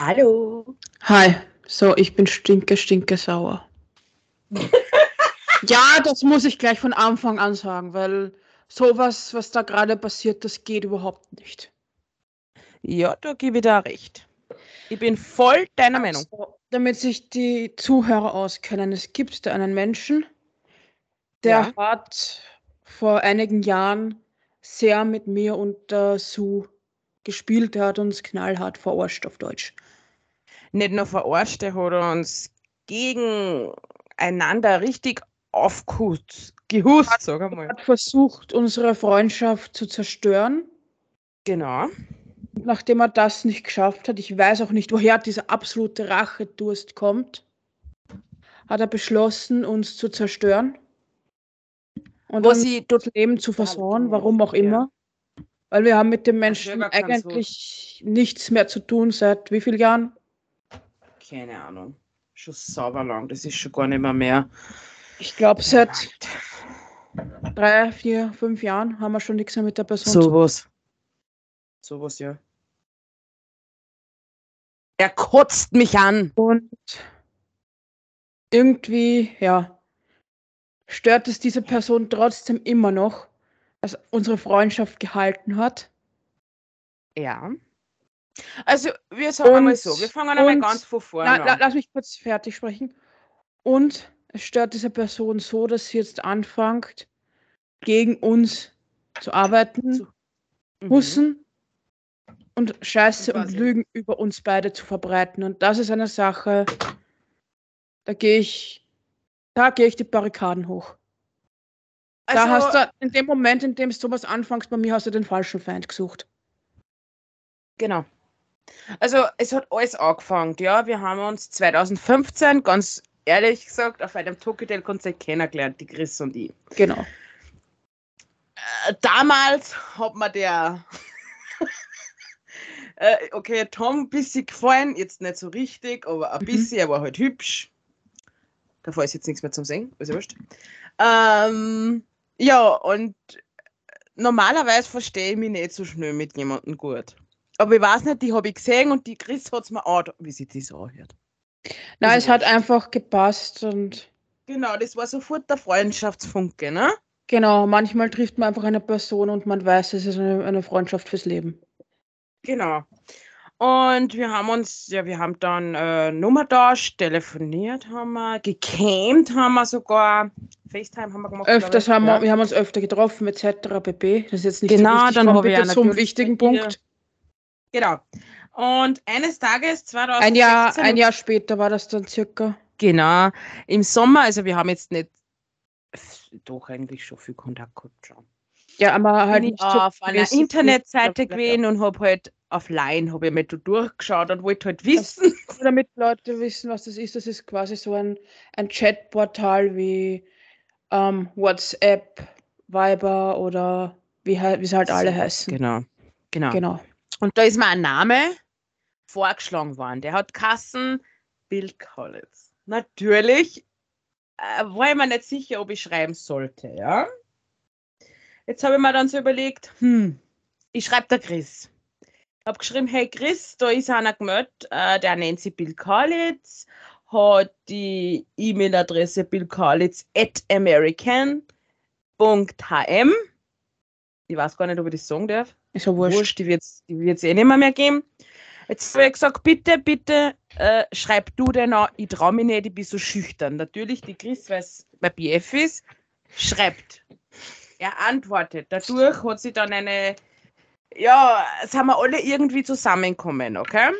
Hallo. Hi, so, ich bin stinke, stinke sauer. ja, das muss ich gleich von Anfang an sagen, weil sowas, was da gerade passiert, das geht überhaupt nicht. Ja, da gebe ich dir recht. Ich bin voll deiner Meinung. Also, damit sich die Zuhörer auskennen, es gibt da einen Menschen, der Ja. hat vor einigen Jahren sehr mit mir und der Sue gespielt. Der hat uns knallhart verarscht auf Deutsch. Nicht nur verarscht, der hat uns gegeneinander richtig aufgehust, gehust, sag Er einmal. hat versucht, unsere Freundschaft zu zerstören. Genau. Nachdem er das nicht geschafft hat, ich weiß auch nicht, woher dieser absolute Rachedurst kommt, hat er beschlossen, uns zu zerstören. Und Wo uns Leben zu versauen, warum auch Ja. immer. Weil wir haben mit dem Menschen eigentlich nichts mehr zu tun seit wie vielen Jahren? Keine Ahnung. Schon sauber lang. Das ist schon gar nicht mehr mehr. Ich glaube, seit drei, vier, fünf Jahren haben wir schon nichts mehr mit der Person zu tun. Sowas. Sowas, ja. Er kotzt mich an. Und irgendwie, ja, stört es diese Person trotzdem immer noch, dass unsere Freundschaft gehalten hat. Ja. Also, wir sagen Und- so, wir fangen einmal ganz von Na, vorne la, an. lass mich kurz fertig sprechen. Und es stört diese Person so, dass sie jetzt anfängt, gegen uns zu arbeiten, Zu- Mhm. Hussen und Scheiße Und? Lügen über uns beide zu verbreiten. Und das ist eine Sache, da gehe ich, da gehe ich die Barrikaden hoch. Da Also, hast du, in dem Moment, in dem du sowas anfängst, bei mir hast du den falschen Feind gesucht. Genau. Also es hat alles angefangen, ja. Wir haben uns 2015, ganz ehrlich gesagt, auf einem Tokyo-Konzert kennengelernt, die Chris und ich. Genau. Äh, damals hat mir der äh, okay, Tom ein bisschen gefallen, jetzt nicht so richtig, aber ein Mhm. bisschen, er war halt hübsch. Davor ist jetzt nichts mehr zum Singen, ja wurscht. Ähm, ja, und normalerweise verstehe ich mich nicht so schnell mit jemandem gut. Aber ich weiß nicht, die habe ich gesehen und die Chris hat es mir auch, wie sie das anhört. Na, Ist es hat wurscht. einfach gepasst und Genau, das war sofort der Freundschaftsfunke, ne? genau, manchmal trifft man einfach eine Person und man weiß, es ist eine, eine Freundschaft fürs Leben. Genau. Und wir haben uns, ja, wir haben dann äh, Nummer tauscht, telefoniert haben wir, gecampt haben wir sogar, FaceTime haben wir gemacht. Öfters ich, haben ja. wir, wir haben uns öfter getroffen, etc. pp. Das ist jetzt nicht Genau, so dann habe ich zum wichtigen Punkt. Genau. Und eines Tages, 2016, Ein Jahr, ein Jahr später war das dann circa. Genau, im Sommer, also wir haben jetzt nicht, doch eigentlich schon viel Kontakt gehabt schon. Ja, aber halt bin ich so auf einer Internetseite gewesen und habe halt auf Line habe ich da durchgeschaut und wollte halt wissen. Nur Damit Leute wissen, was das ist, das ist quasi so ein, ein Chatportal wie ähm, WhatsApp, Viber oder wie, sie halt alle heißen. Genau, genau. Genau. Und da ist mir ein Name vorgeschlagen worden. Der hat Kassen Bill Collins. Natürlich äh, war ich mir nicht sicher, ob ich schreiben sollte, ja. Jetzt habe ich mir dann so überlegt, hm, ich schreibe der Chris. Ich habe geschrieben, hey Chris, da ist einer gemeldet, äh, der nennt sich Bill Collins, hat die E-Mail-Adresse billcarlitz at american.hm. Ich weiß gar nicht, ob ich das sagen darf. Ist ja wurscht. Wurscht, die wird es die wird's eh nicht mehr, mehr geben. Jetzt habe ich gesagt, bitte, bitte, äh, schreib du den an. Ich traue mich nicht, ich bin so schüchtern. Natürlich, die Chris, weil es bei BF ist, schreibt. Er antwortet. Dadurch hat sie dann eine, ja, sind wir alle irgendwie zusammengekommen, okay?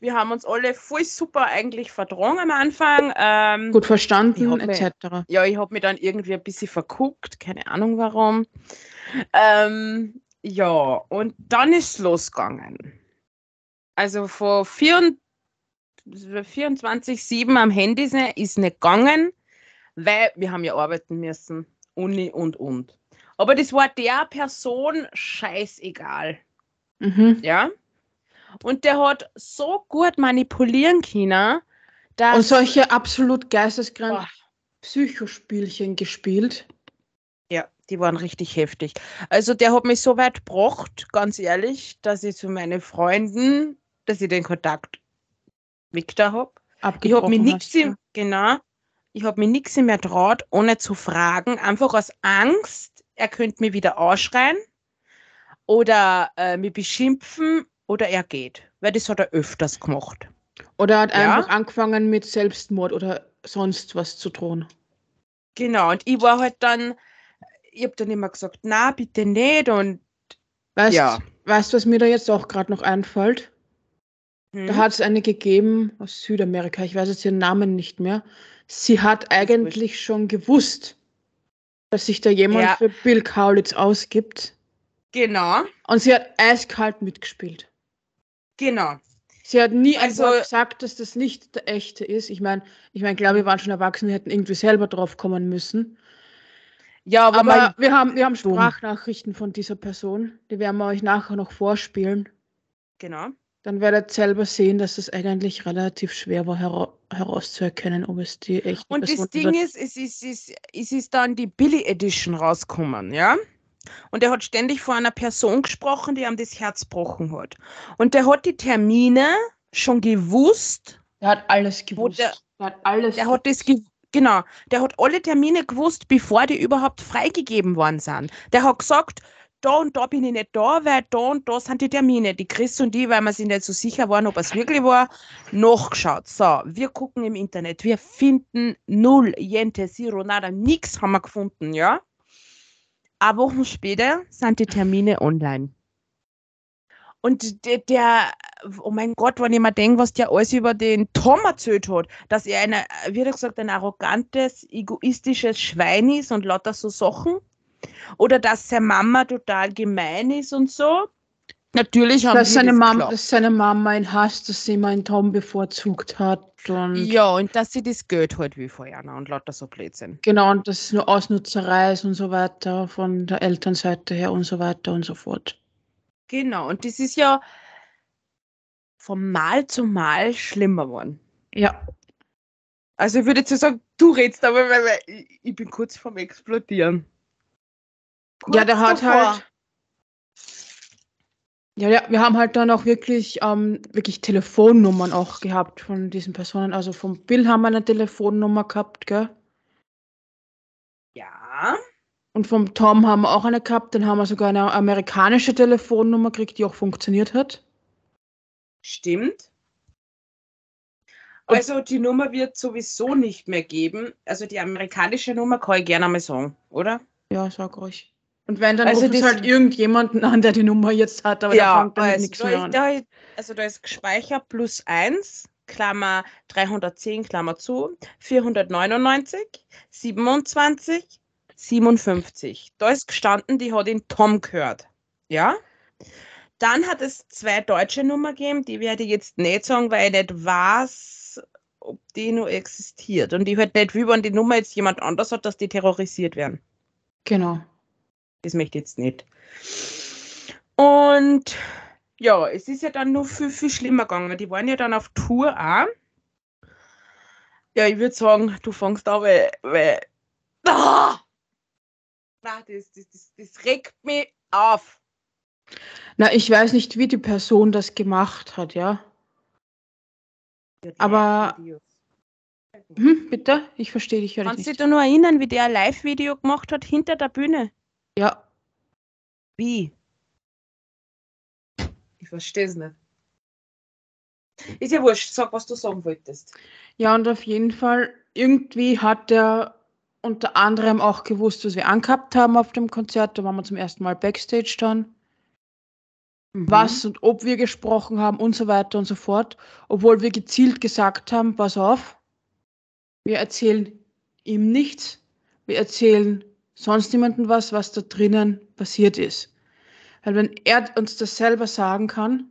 Wir haben uns alle voll super eigentlich vertragen am Anfang. Ähm, Gut verstanden, etc. ja, ich habe mich dann irgendwie ein bisschen verguckt, keine Ahnung warum. Ähm, ja, und dann ist es losgegangen. Also von 24-7 am Handy ist nicht gegangen, weil wir haben ja arbeiten müssen, Uni und und. Aber das war der Person scheißegal. Mhm. Ja. Und der hat so gut manipulieren können, dass. Und solche absolut geisteskranken. Psychospielchen gespielt. Ja, die waren richtig heftig. Also der hat mich so weit gebracht, ganz ehrlich, dass ich zu meinen Freunden, dass ich den Kontakt weg da habe. Ich habe mir nichts ja. genau, ich habe mir nichts mehr traut, ohne zu fragen, einfach aus Angst, er könnte mich wieder ausschreien oder äh, mich beschimpfen oder er geht. Weil das hat er öfters gemacht. Oder hat Ja. einfach angefangen mit Selbstmord oder sonst was zu drohen. Genau, und ich war halt dann, ich habe dann immer gesagt, na, bitte nicht und Weißt, Ja. weißt du, was mir da jetzt auch gerade noch einfällt? hm, Da hat es eine gegeben aus Südamerika, ich weiß jetzt ihren Namen nicht mehr. Sie hat eigentlich schon gewusst, dass sich da jemand Ja. für Bill Kaulitz ausgibt. genau, Und sie hat eiskalt mitgespielt. genau. Sie hat nie Also- einfach gesagt, dass das nicht der echte ist. Ich meine, ich meine, klar, wir waren schon erwachsen, wir hätten irgendwie selber drauf kommen müssen. Ja, aber, Aber wir haben, wir haben. Sprachnachrichten von dieser Person. Die werden wir euch nachher noch vorspielen. genau. Dann werdet ihr selber sehen, dass es eigentlich relativ schwer war hera herauszuerkennen, ob es die echte Und Person das Ding ist, es ist, es, ist, es ist dann die Billy Edition rausgekommen, ja? Und er hat ständig vor einer Person gesprochen, die ihm das Herz gebrochen hat. Und der hat die Termine schon gewusst. Der hat alles gewusst. der- Der, hat alles Der hat das ge genau, der hat alle Termine gewusst, bevor die überhaupt freigegeben worden sind. Der hat gesagt, da und da bin ich nicht da, weil da und da sind die Termine. Die Chris und die, weil wir sich nicht so sicher waren, ob es wirklich war, nachgeschaut. So, wir gucken im Internet, wir finden null, Jente, Zero, nada, nix haben wir gefunden, ja. Eine Woche später sind die Termine online. Und der, der, oh mein Gott, wenn ich mir denke, was der alles über den Tom erzählt hat, dass er eine, wie gesagt, ein arrogantes, egoistisches Schwein ist und lauter so Sachen. Oder dass seine Mama total gemein ist und so. Natürlich haben dass, wir seine das Mama, dass seine Mama ihn hasst, dass sie immer einen Tom bevorzugt hat. Und Ja, und dass sie das Geld halt wie vorher und lauter so Blödsinn. Genau, und dass es nur Ausnutzerei ist und so weiter, von der Elternseite her und so weiter und so fort. Genau, und das ist ja von Mal zu Mal schlimmer geworden. Ja, Also ich würde jetzt so sagen, du redst aber, weil, weil ich, ich bin kurz vorm Explodieren. Ja, der hat davor. halt. Ja, ja, wir haben halt dann auch wirklich, ähm, wirklich Telefonnummern auch gehabt von diesen Personen. Also vom Bill haben wir eine Telefonnummer gehabt, gell? Ja, Und vom Tom haben wir auch eine gehabt. Dann haben wir sogar eine amerikanische Telefonnummer gekriegt, die auch funktioniert hat. stimmt. Also die Nummer wird sowieso nicht mehr geben. Also die amerikanische Nummer kann ich gerne mal sagen, oder? Ja, sag ruhig. Und wenn, dann Also ruft es halt irgendjemanden an, der die Nummer jetzt hat, aber der fängt damit also nichts da mehr an. da also da ist gespeichert plus 1, Klammer 310, Klammer zu, 499, 27, 57. Da ist gestanden, die hat ihn Tom gehört. Ja? Dann hat es zwei deutsche Nummern gegeben, die werde ich jetzt nicht sagen, weil ich nicht weiß, ob die noch existiert. Und ich halt nicht will, wenn die Nummer jetzt jemand anders hat, dass die terrorisiert werden. Genau. Das möchte ich jetzt nicht. Und ja, es ist ja dann noch viel, viel schlimmer gegangen. Die waren ja dann auf Tour auch. Ja, ich würde sagen, du fängst an, weil. weil ah! Nein, das, das, das, das regt mich auf. Na, ich weiß nicht, wie die Person das gemacht hat, ja. Aber- Hm, bitte? Ich verstehe dich ja Kannst du dich nicht. da nur erinnern, wie der ein Live-Video gemacht hat hinter der Bühne? Ja, Wie? Ich verstehe es nicht. Ist ja wurscht, sag, was du sagen wolltest. ja, und auf jeden Fall, irgendwie hat er unter anderem auch gewusst, was wir angehabt haben auf dem Konzert. Da waren wir zum ersten Mal Backstage dann. Mhm. Was und ob wir gesprochen haben und so weiter und so fort. Obwohl wir gezielt gesagt haben, pass auf, wir erzählen ihm nichts. Wir erzählen sonst niemandem was, was da drinnen passiert ist. Weil wenn er uns das selber sagen kann,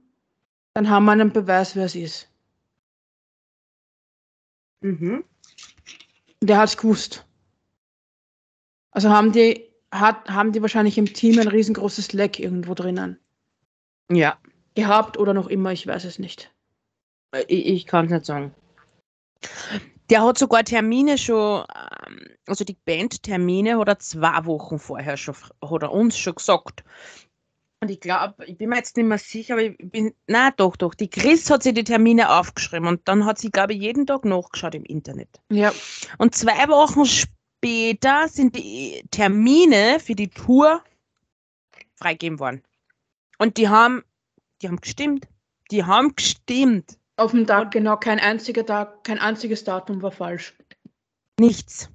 dann haben wir einen Beweis, wer es ist. Mhm. Der hat es gewusst. Also haben die, hat, haben die wahrscheinlich im Team ein riesengroßes Leck irgendwo drinnen. Ja. gehabt oder noch immer, ich weiß es nicht. Äh, Ich, ich kann es nicht sagen. Der hat sogar Termine schon, ähm, also die Bandtermine hat er zwei Wochen vorher schon, hat er uns schon gesagt. Und ich glaube, ich bin mir jetzt nicht mehr sicher, aber ich bin, na doch, doch, die Chris hat sich die Termine aufgeschrieben und dann hat sie, glaube ich, jeden Tag nachgeschaut im Internet. Ja, Und zwei Wochen später sind die Termine für die Tour freigegeben worden. Und die haben, die haben gestimmt. Die haben gestimmt. Auf dem Tag genau, kein einziger Tag, kein einziges Datum war falsch. Nichts.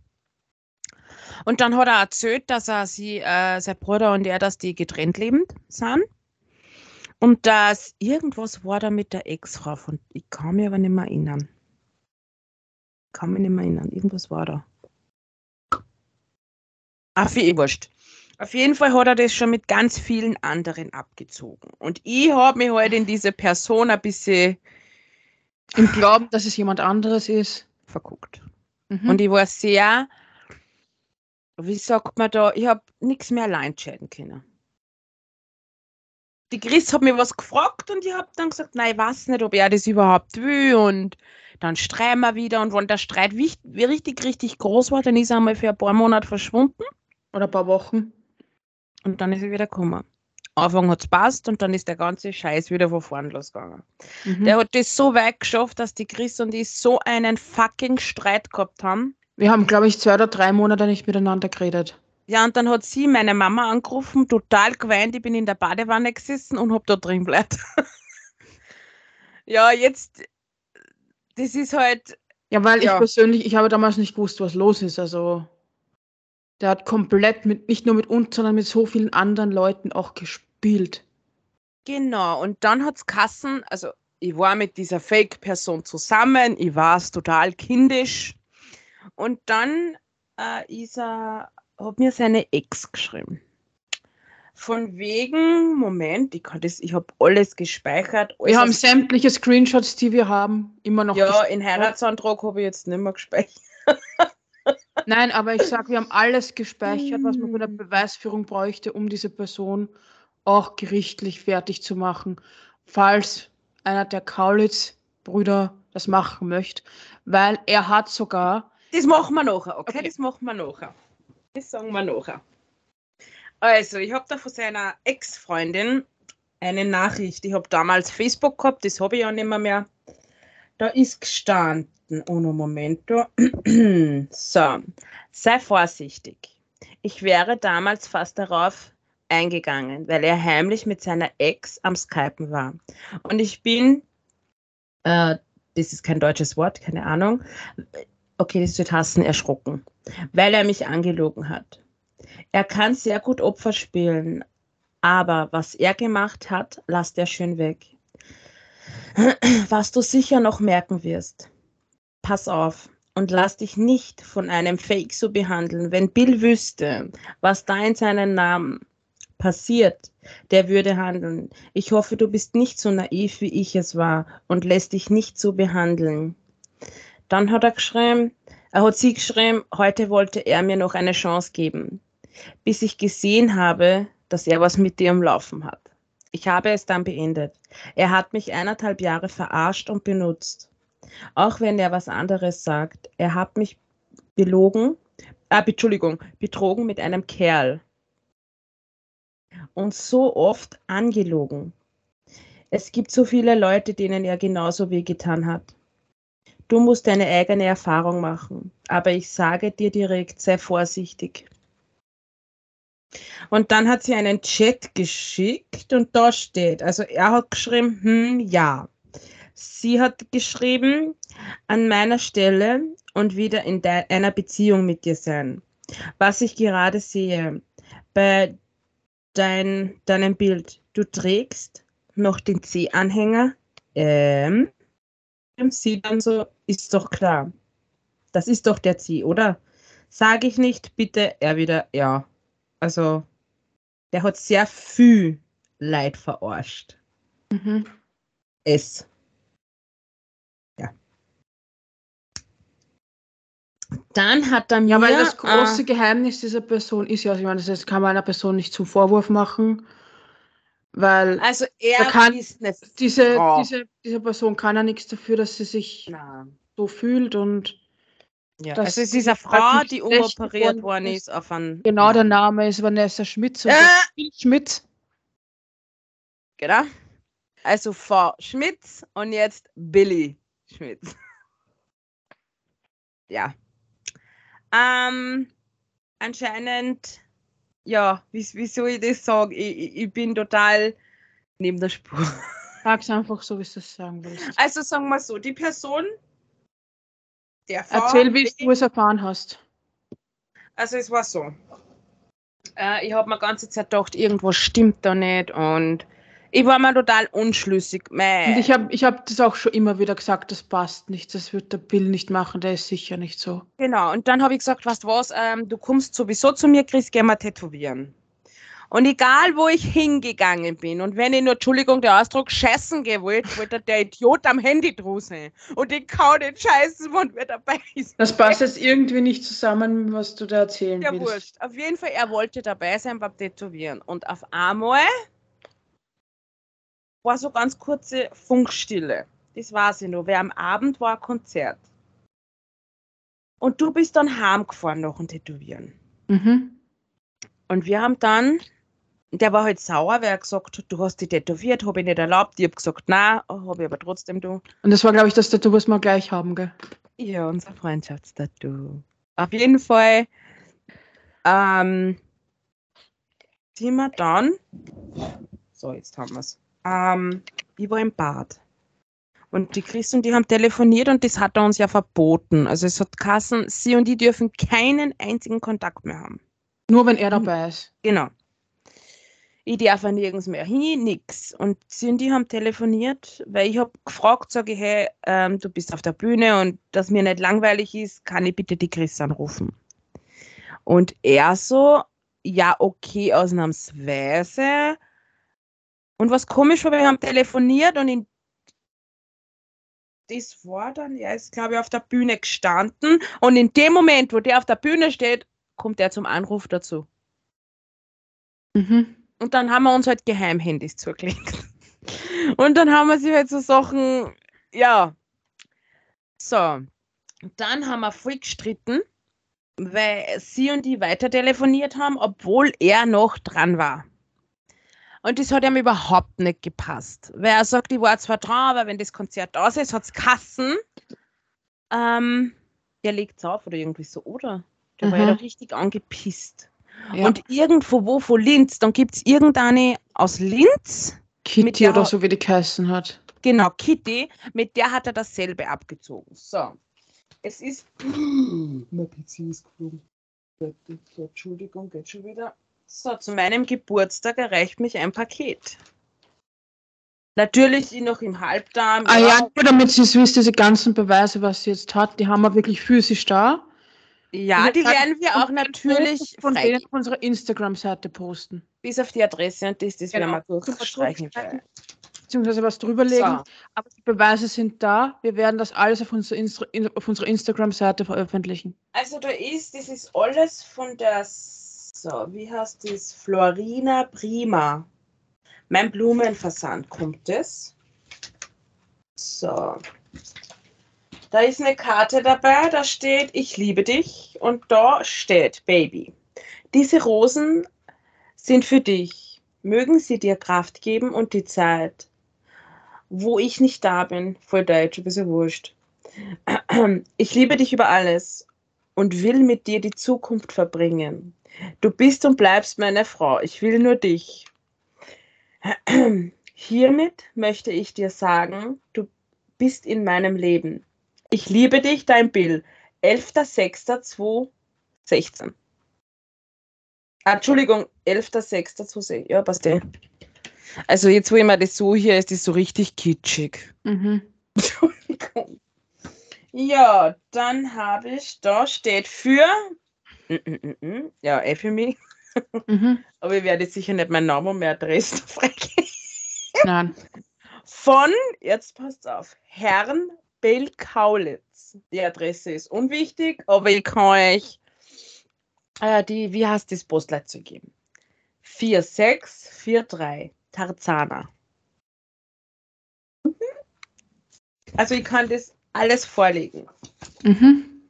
Und dann hat er erzählt, dass er sie, äh, sein Bruder und er, dass die getrennt lebend sind. Und dass irgendwas war da mit der Ex-Frau von, ich kann mich aber nicht mehr erinnern. Kann mich nicht mehr erinnern. Irgendwas war da. Ach, eh wurscht. Auf jeden Fall hat er das schon mit ganz vielen anderen abgezogen. Und ich habe mich halt in diese Person ein bisschen Im Glauben, dass es jemand anderes ist. verguckt. Mhm. Und ich war sehr, wie sagt man da, ich habe nichts mehr allein entscheiden können. Die Chris hat mir was gefragt und ich habe dann gesagt, nein, ich weiß nicht, ob er das überhaupt will. Und dann streiten wir wieder. Und wenn der Streit richtig, richtig groß war, dann ist er einmal für ein paar Monate verschwunden Oder ein paar Wochen. und dann ist er wieder gekommen. Anfang hat es passt und dann ist der ganze Scheiß wieder von vorn losgegangen. Mhm. Der hat das so weit geschafft, dass die Chris und ich so einen fucking Streit gehabt haben. Wir haben, glaube ich, zwei oder drei Monate nicht miteinander geredet. Ja, und dann hat sie meine Mama angerufen, total geweint. Ich bin in der Badewanne gesessen und hab da drin bleibt. ja, jetzt, das ist halt, Ja, weil Ja. ich persönlich, ich habe damals nicht gewusst, was los ist. Also, der hat komplett mit, nicht nur mit uns, sondern mit so vielen anderen Leuten auch gespielt. genau. Und dann hat's Kassen, also ich war mit dieser Fake-Person zusammen, ich war es total kindisch. Und dann äh, ist er, hat mir seine Ex geschrieben. Von wegen, Moment, ich kann das, ich habe alles gespeichert. Wir haben alles- sämtliche Screenshots, die wir haben, immer noch. ja, in Heiratsantrag habe ich jetzt nicht mehr gespeichert. Nein, aber ich sage, wir haben alles gespeichert, was man für eine Mm. Beweisführung bräuchte, um diese Person auch gerichtlich fertig zu machen, falls einer der Kaulitz-Brüder das machen möchte, weil er hat sogar, Das machen wir nachher, okay? Okay. Das machen wir nachher. Das sagen wir nachher. Also, ich habe da von seiner Ex-Freundin eine Nachricht. Ich habe damals Facebook gehabt, das habe ich ja nicht mehr, mehr. Da ist gestanden, uno momento. so, sei vorsichtig. Ich wäre damals fast darauf eingegangen, weil er heimlich mit seiner Ex am Skypen war. Und ich bin, äh, das ist kein deutsches Wort, keine Ahnung, okay, das wird hassen, erschrocken, weil er mich angelogen hat. Er kann sehr gut Opfer spielen, aber was er gemacht hat, lasst er schön weg. Was du sicher noch merken wirst. Pass auf und lass dich nicht von einem Fake so behandeln. Wenn Bill wüsste, was da in seinem Namen passiert, der würde handeln. Ich hoffe, du bist nicht so naiv, wie ich es war und lässt dich nicht so behandeln. Dann hat er geschrieben, er hat sie geschrieben, heute wollte er mir noch eine Chance geben, bis ich gesehen habe, dass er was mit dir am Laufen hat. Ich habe es dann beendet. Er hat mich eineinhalb Jahre verarscht und benutzt. Auch wenn er was anderes sagt, er hat mich belogen, äh, Entschuldigung, betrogen mit einem Kerl. Und so oft angelogen. Es gibt so viele Leute, denen er genauso wehgetan hat. Du musst deine eigene Erfahrung machen. Aber ich sage dir direkt, sei vorsichtig. Und dann hat sie einen Chat geschickt und da steht, also er hat geschrieben, hm, ja. Sie hat geschrieben, an meiner Stelle und wieder in einer Beziehung mit dir sein. Was ich gerade sehe, bei dein, deinem Bild, du trägst noch den C-Anhänger, ähm, sie dann so, ist doch klar. Das ist doch der C, oder? Sage ich nicht, bitte, er wieder, ja. Also, der hat sehr viel Leid verarscht. Mhm. Es. Dann hat er mir. Ja, weil das große äh, Geheimnis dieser Person ist ja, also ich meine, das kann man einer Person nicht zum Vorwurf machen, Weil Also er kann- ist eine diese, Frau. diese, diese Person kann ja nichts dafür, dass sie sich Na, so fühlt und ja. Das Also es ist eine halt Frau, die umoperiert worden ist. auf einen. genau der Name ist Vanessa Schmitz. Und Äh, Bill Schmitz. genau. Also Frau Schmitz und jetzt Billy Schmitz. Ja. Ähm, anscheinend, ja, wie, wie soll ich das sagen? Ich, ich, ich bin total neben der Spur. Sag's einfach so, wie du es sagen willst. Also sagen wir so, die Person, der Frau, Erzähl, wie du es erfahren hast. Also es war so. Äh, ich habe mir die ganze Zeit gedacht, irgendwas stimmt da nicht und ich war mir total unschlüssig. Mei, Und ich habe ich hab das auch schon immer wieder gesagt, das passt nicht, das wird der Bill nicht machen, der ist sicher nicht so. genau, und dann habe ich gesagt, weißt du was, ähm, du kommst sowieso zu mir, Chris, geh mal tätowieren. Und egal, wo ich hingegangen bin und wenn ich nur, Entschuldigung, der Ausdruck, scheißen gewollt, wollte der Idiot am Handy drusen. Und ich kann nicht scheißen, wenn wer dabei ist. Das passt jetzt irgendwie nicht zusammen, was du da erzählen Ja, willst. wurscht. Auf jeden Fall, er wollte dabei sein beim Tätowieren. Und auf einmal war so ganz kurze Funkstille. Das weiß ich noch, weil am Abend war ein Konzert. Und du bist dann heimgefahren nach dem Tätowieren. Mhm. Und wir haben dann, der war halt sauer, weil er gesagt hat, du hast die tätowiert, habe ich nicht erlaubt. Ich habe gesagt, nein, habe ich aber trotzdem du. Und das war, glaube ich, das Tattoo, was wir gleich haben, gell? Ja, unser Freundschaftstattoo. Auf jeden Fall ähm, sind wir dann. So, jetzt haben wir es. Ähm, ich war im Bad. Und die Chris und die haben telefoniert und das hat er uns ja verboten. Also es hat Kassen, sie und die dürfen keinen einzigen Kontakt mehr haben. Nur wenn er dabei ist. Genau. Ich darf auch nirgends mehr hin, nix. Und sie und die haben telefoniert, weil ich habe gefragt, sage ich, hey, ähm, du bist auf der Bühne und dass mir nicht langweilig ist, kann ich bitte die Chris anrufen. Und er so, ja, okay, ausnahmsweise. Und was komisch war, wir haben telefoniert und in das war dann, er ist, glaube ich, auf der Bühne gestanden und in dem Moment, wo der auf der Bühne steht, kommt er zum Anruf dazu. Mhm. Und dann haben wir uns halt Geheimhandys zugelegt. Und dann haben wir sich halt so Sachen, ja. So. Dann haben wir voll gestritten, weil sie und die weiter telefoniert haben, obwohl er noch dran war. Und das hat ihm überhaupt nicht gepasst. Weil er sagt, ich war zwar dran, aber wenn das Konzert aus ist, hat es Kassen. Ähm, der legt auf oder irgendwie so, oder? Der war ja Mhm. da richtig angepisst. Ja. Und irgendwo wo von Linz, dann gibt es irgendeine aus Linz, mit Kitty der oder hat- so, wie die geheißen hat. genau, Kitty, mit der hat er dasselbe abgezogen. So. Es ist. Mein PC ist geflogen. Entschuldigung, geht schon wieder. So, zu meinem Geburtstag erreicht mich ein Paket. Natürlich noch im Halbdarm. Ah ja, nur damit sie es wisst, diese ganzen Beweise, was sie jetzt hat, die haben wir wirklich physisch da. ja, die werden wir auch natürlich von denen auf unserer Instagram-Seite posten. Bis auf die Adresse und das, das werden wir Genau. durchstreichen. Beziehungsweise was drüberlegen. So. Aber die Beweise sind da. Wir werden das alles auf, unserer Insta in- auf unserer Instagram-Seite veröffentlichen. Also da ist, das ist alles von der, so, wie heißt das? Florina Prima. Mein Blumenversand kommt es. So. Da ist eine Karte dabei, da steht, ich liebe dich. Und da steht, Baby, diese Rosen sind für dich. Mögen sie dir Kraft geben und die Zeit, wo ich nicht da bin. Voll deutsch, ein bisschen wurscht. Ich liebe dich über alles und will mit dir die Zukunft verbringen. Du bist und bleibst meine Frau. Ich will nur dich. Hiermit möchte ich dir sagen, du bist in meinem Leben. Ich liebe dich, dein Bill. 11.06.2016. Ah, Entschuldigung, 11.06.2016. Ja, passt eh. Also jetzt, wo ich mir das so hier, ist das so richtig kitschig. Mhm. Entschuldigung. Ja, dann habe ich, da steht für, Mm, mm, mm, ja, eh für mich, Mhm. aber ich werde jetzt sicher nicht meinen Namen und meine Adresse freigeben. Nein. Von, jetzt passt auf, Herrn Bill Kaulitz. Die Adresse ist unwichtig, aber ich kann euch äh, die, wie heißt das Postleitzahl geben? 4643. Tarzana. Also ich kann das alles vorlegen. Mhm.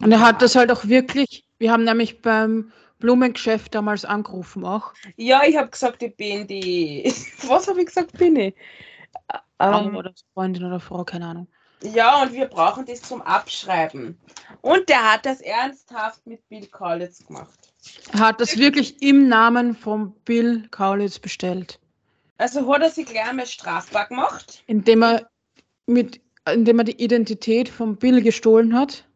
Und er hat das halt auch wirklich, wir haben nämlich beim Blumengeschäft damals angerufen auch. Ja, ich habe gesagt, ich bin die. Was habe ich gesagt, bin ich? Ähm, oder Freundin oder Frau, keine Ahnung. Ja, und wir brauchen das zum Abschreiben. Und der hat das ernsthaft mit Bill Kaulitz gemacht. Er hat das wirklich im Namen von Bill Kaulitz bestellt. Also hat er sich gleich einmal strafbar gemacht. Indem er, mit, indem er die Identität von Bill gestohlen hat.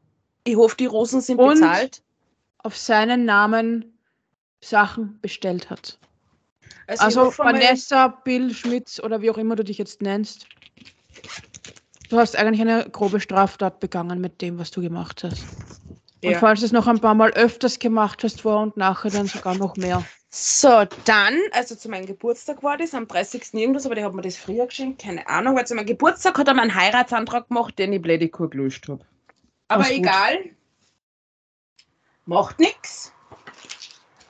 Ich hoffe, die Rosen sind Und bezahlt. Auf seinen Namen Sachen bestellt hat. Also, Also Vanessa, Bill, Schmitz oder wie auch immer du dich jetzt nennst. Du hast eigentlich eine grobe Straftat begangen mit dem, was du gemacht hast. Und Ja. falls du es noch ein paar Mal öfters gemacht hast, vor und nachher, dann sogar noch mehr. So, dann, also zu meinem Geburtstag war das, am 30. irgendwas, aber der hat mir das früher geschenkt, keine Ahnung, weil zu meinem Geburtstag hat er mir einen Heiratsantrag gemacht, den ich blöde gelöscht habe. Aber Ach, gut. Macht nichts.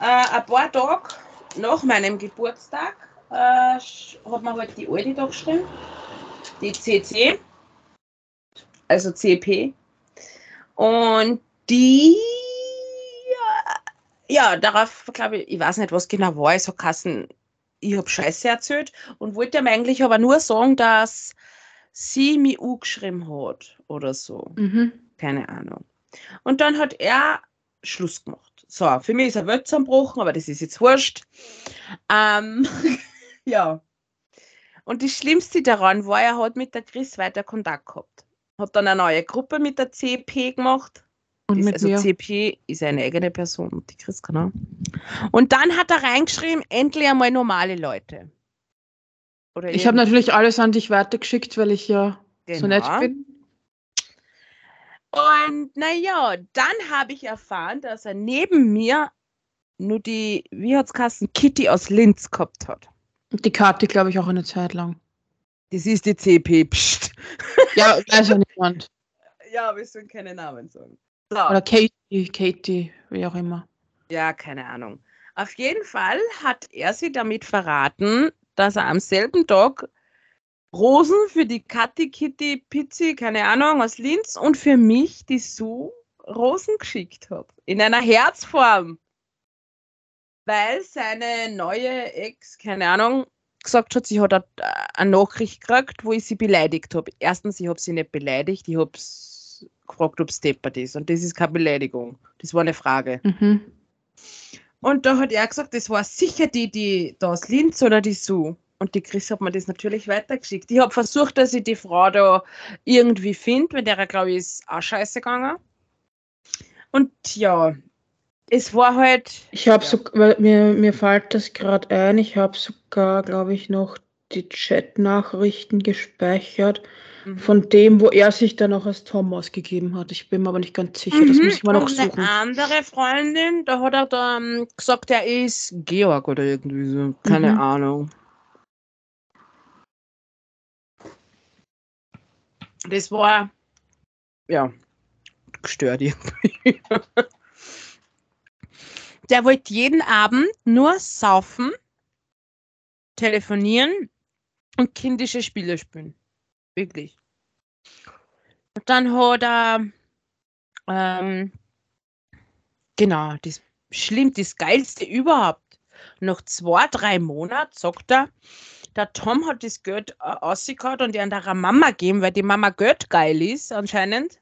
Äh, ein paar Tage nach meinem Geburtstag äh, hat man halt die alte da geschrieben, die CC, also CP. Und die, äh, ja, darauf glaube ich, ich weiß nicht, was genau war, ich so Kassen, ich habe Scheiße erzählt und wollte ihm eigentlich aber nur sagen, dass sie mich angeschrieben hat oder so. Mhm. Keine Ahnung. Und dann hat er Schluss gemacht. So, für mich ist er Welt aber das ist jetzt wurscht. Ähm, ja. Und das Schlimmste daran war, er hat mit der Chris weiter Kontakt gehabt. Hat dann eine neue Gruppe mit der CP gemacht. Und Das- mit also mir. CP ist eine eigene Person, die Chris kann auch. Und dann hat er reingeschrieben, endlich einmal normale Leute. Oder Ich habe natürlich alles an dich weitergeschickt, weil ich ja so nett Genau. bin. Und naja, dann habe ich erfahren, dass er neben mir nur die, wie hat's Kassen, Kitty aus Linz gehabt hat. Die Karte, glaube ich, auch eine Zeit lang. Das ist die CP, pst. Ja, weiß ja niemand. Ja, wir sollen keine Namen sagen. So. Oder Katie, Katie, wie auch immer. Ja, keine Ahnung. Auf jeden Fall hat er sie damit verraten, dass er am selben Tag Rosen für die Kathi, Kitty, Pizzi, keine Ahnung, aus Linz und für mich die Sue Rosen geschickt hat. In einer Herzform. Weil seine neue Ex, keine Ahnung, gesagt hat, sie hat eine- Nachricht gekriegt, wo ich sie beleidigt habe. Erstens, ich habe sie nicht beleidigt, ich habe gefragt, ob es deppert ist. Und das ist keine Beleidigung. Das war eine Frage. Mhm. Und da hat er gesagt, das war sicher die, die da aus Linz oder die Sue. Und die Chris hat mir das natürlich weitergeschickt. Ich habe versucht, dass ich die Frau da irgendwie finde, weil der, glaube ich, ist auch scheiße gegangen. Und ja, es war halt. Ich habe Ja. so, weil mir, mir fällt das gerade ein, ich habe sogar, glaube ich, noch die Chat-Nachrichten gespeichert Mhm. von dem, wo er sich dann auch als Tom ausgegeben hat. Ich bin mir aber nicht ganz sicher, das Mhm. muss ich mal noch Und eine suchen. andere Freundin, da hat er dann gesagt, er ist Georg oder irgendwie so. Keine Mhm. Ahnung. Das war ja gestört irgendwie. Der wollte jeden Abend nur saufen, telefonieren und kindische Spiele spielen. Wirklich. Und dann hat er ähm, genau, das schlimm, das Geilste überhaupt. Nach zwei, drei Monaten sagt er, der Tom hat das Geld äh, ausgehauen und an der Mama geben, weil die Mama Geld geil ist anscheinend.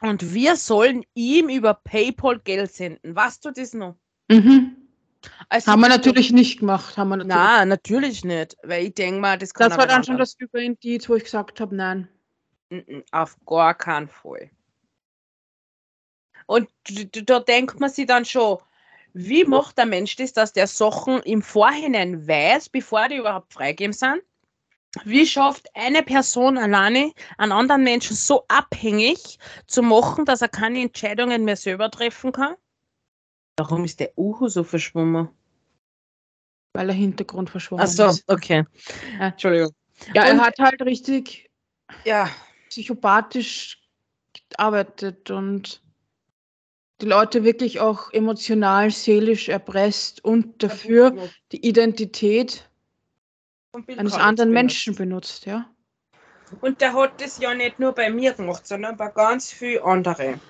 Und wir sollen ihm über PayPal Geld senden. Weißt du das noch? Mhm. Also Haben wir natürlich nicht gemacht. Haben wir natürlich. Nein, natürlich nicht. Weil ich denke mal, das kann das war dann schon das Überindiz, wo ich gesagt habe, nein. Mm-mm, Auf gar keinen Fall. Und da denkt man sich dann schon, wie macht der Mensch das, dass der Sachen im Vorhinein weiß, bevor die überhaupt freigegeben sind? Wie schafft eine Person alleine einen anderen Menschen so abhängig zu machen, dass er keine Entscheidungen mehr selber treffen kann? Warum ist der Uhu so verschwommen? Weil der Hintergrund verschwommen Achso, ist. okay. Ja. Entschuldigung. Ja, er Und- hat halt richtig Ja, psychopathisch gearbeitet und die Leute wirklich auch emotional, seelisch erpresst und dafür die Identität eines anderen benutzt. Menschen benutzt, ja. Und der hat das ja nicht nur bei mir gemacht, sondern bei ganz vielen anderen.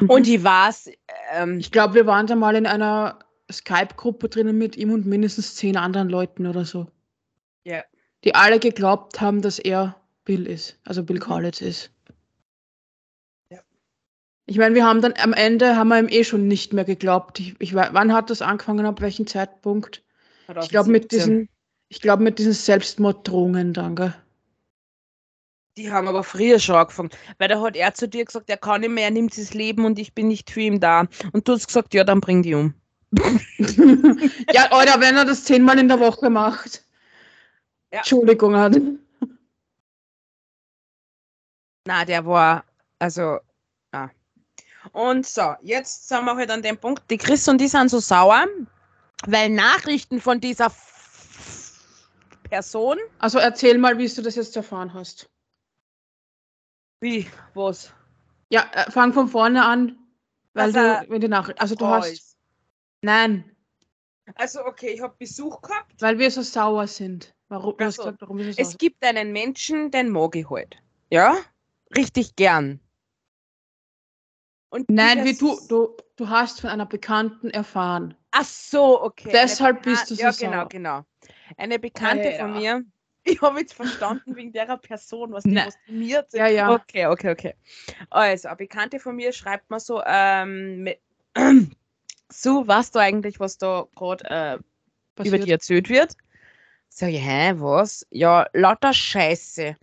Mhm. Und ich weiß, ähm, Ich glaube, wir waren da mal in einer Skype-Gruppe drinnen mit ihm und mindestens zehn anderen Leuten oder so. Ja. Die alle geglaubt haben, dass er Bill ist, also Bill. Collins ist. Ich meine, wir haben dann am Ende haben wir ihm eh schon nicht mehr geglaubt. Ich, ich, wann hat das angefangen? Ab welchem Zeitpunkt? Ich glaube mit 2017. diesen, ich glaube mit diesen Selbstmorddrohungen, danke. Die haben aber früher schon angefangen. Weil da hat er zu dir gesagt, er kann nicht mehr, er nimmt das Leben und ich bin nicht für ihn da. Und du hast gesagt, ja, dann bring die um. ja, Alter, wenn er das zehnmal in der Woche macht. Ja. Entschuldigung, hat. Na, der war, also, na. Und so, jetzt sind wir halt an dem Punkt, die Chris und die sind so sauer, weil Nachrichten von dieser Person, Also erzähl mal, wie du das jetzt erfahren hast. wie, was? Ja, äh, fang von vorne an, weil er du, wenn die Nachricht, also du hast, ist- nein, Also, okay, ich habe Besuch gehabt. weil wir so sauer sind. Warum, du Ach hast so. gesagt, warum so sauer Es gibt einen Menschen, den mag ich halt. Ja? Richtig gern. Und Nein, wie du, du, du hast von einer Bekannten erfahren. Ach so, okay. Eine Deshalb bist du so Ja, genau, genau. Eine Bekannte Ja, von ja. mir. Ich habe jetzt verstanden wegen der Person, was die mir erzählt. Ja, ja. Okay, okay, okay. Also, eine Bekannte von mir schreibt mir so, ähm, mit, so, weißt du eigentlich, was da gerade äh, über die erzählt wird? Sag ich, hä, was? Ja, lauter Scheiße.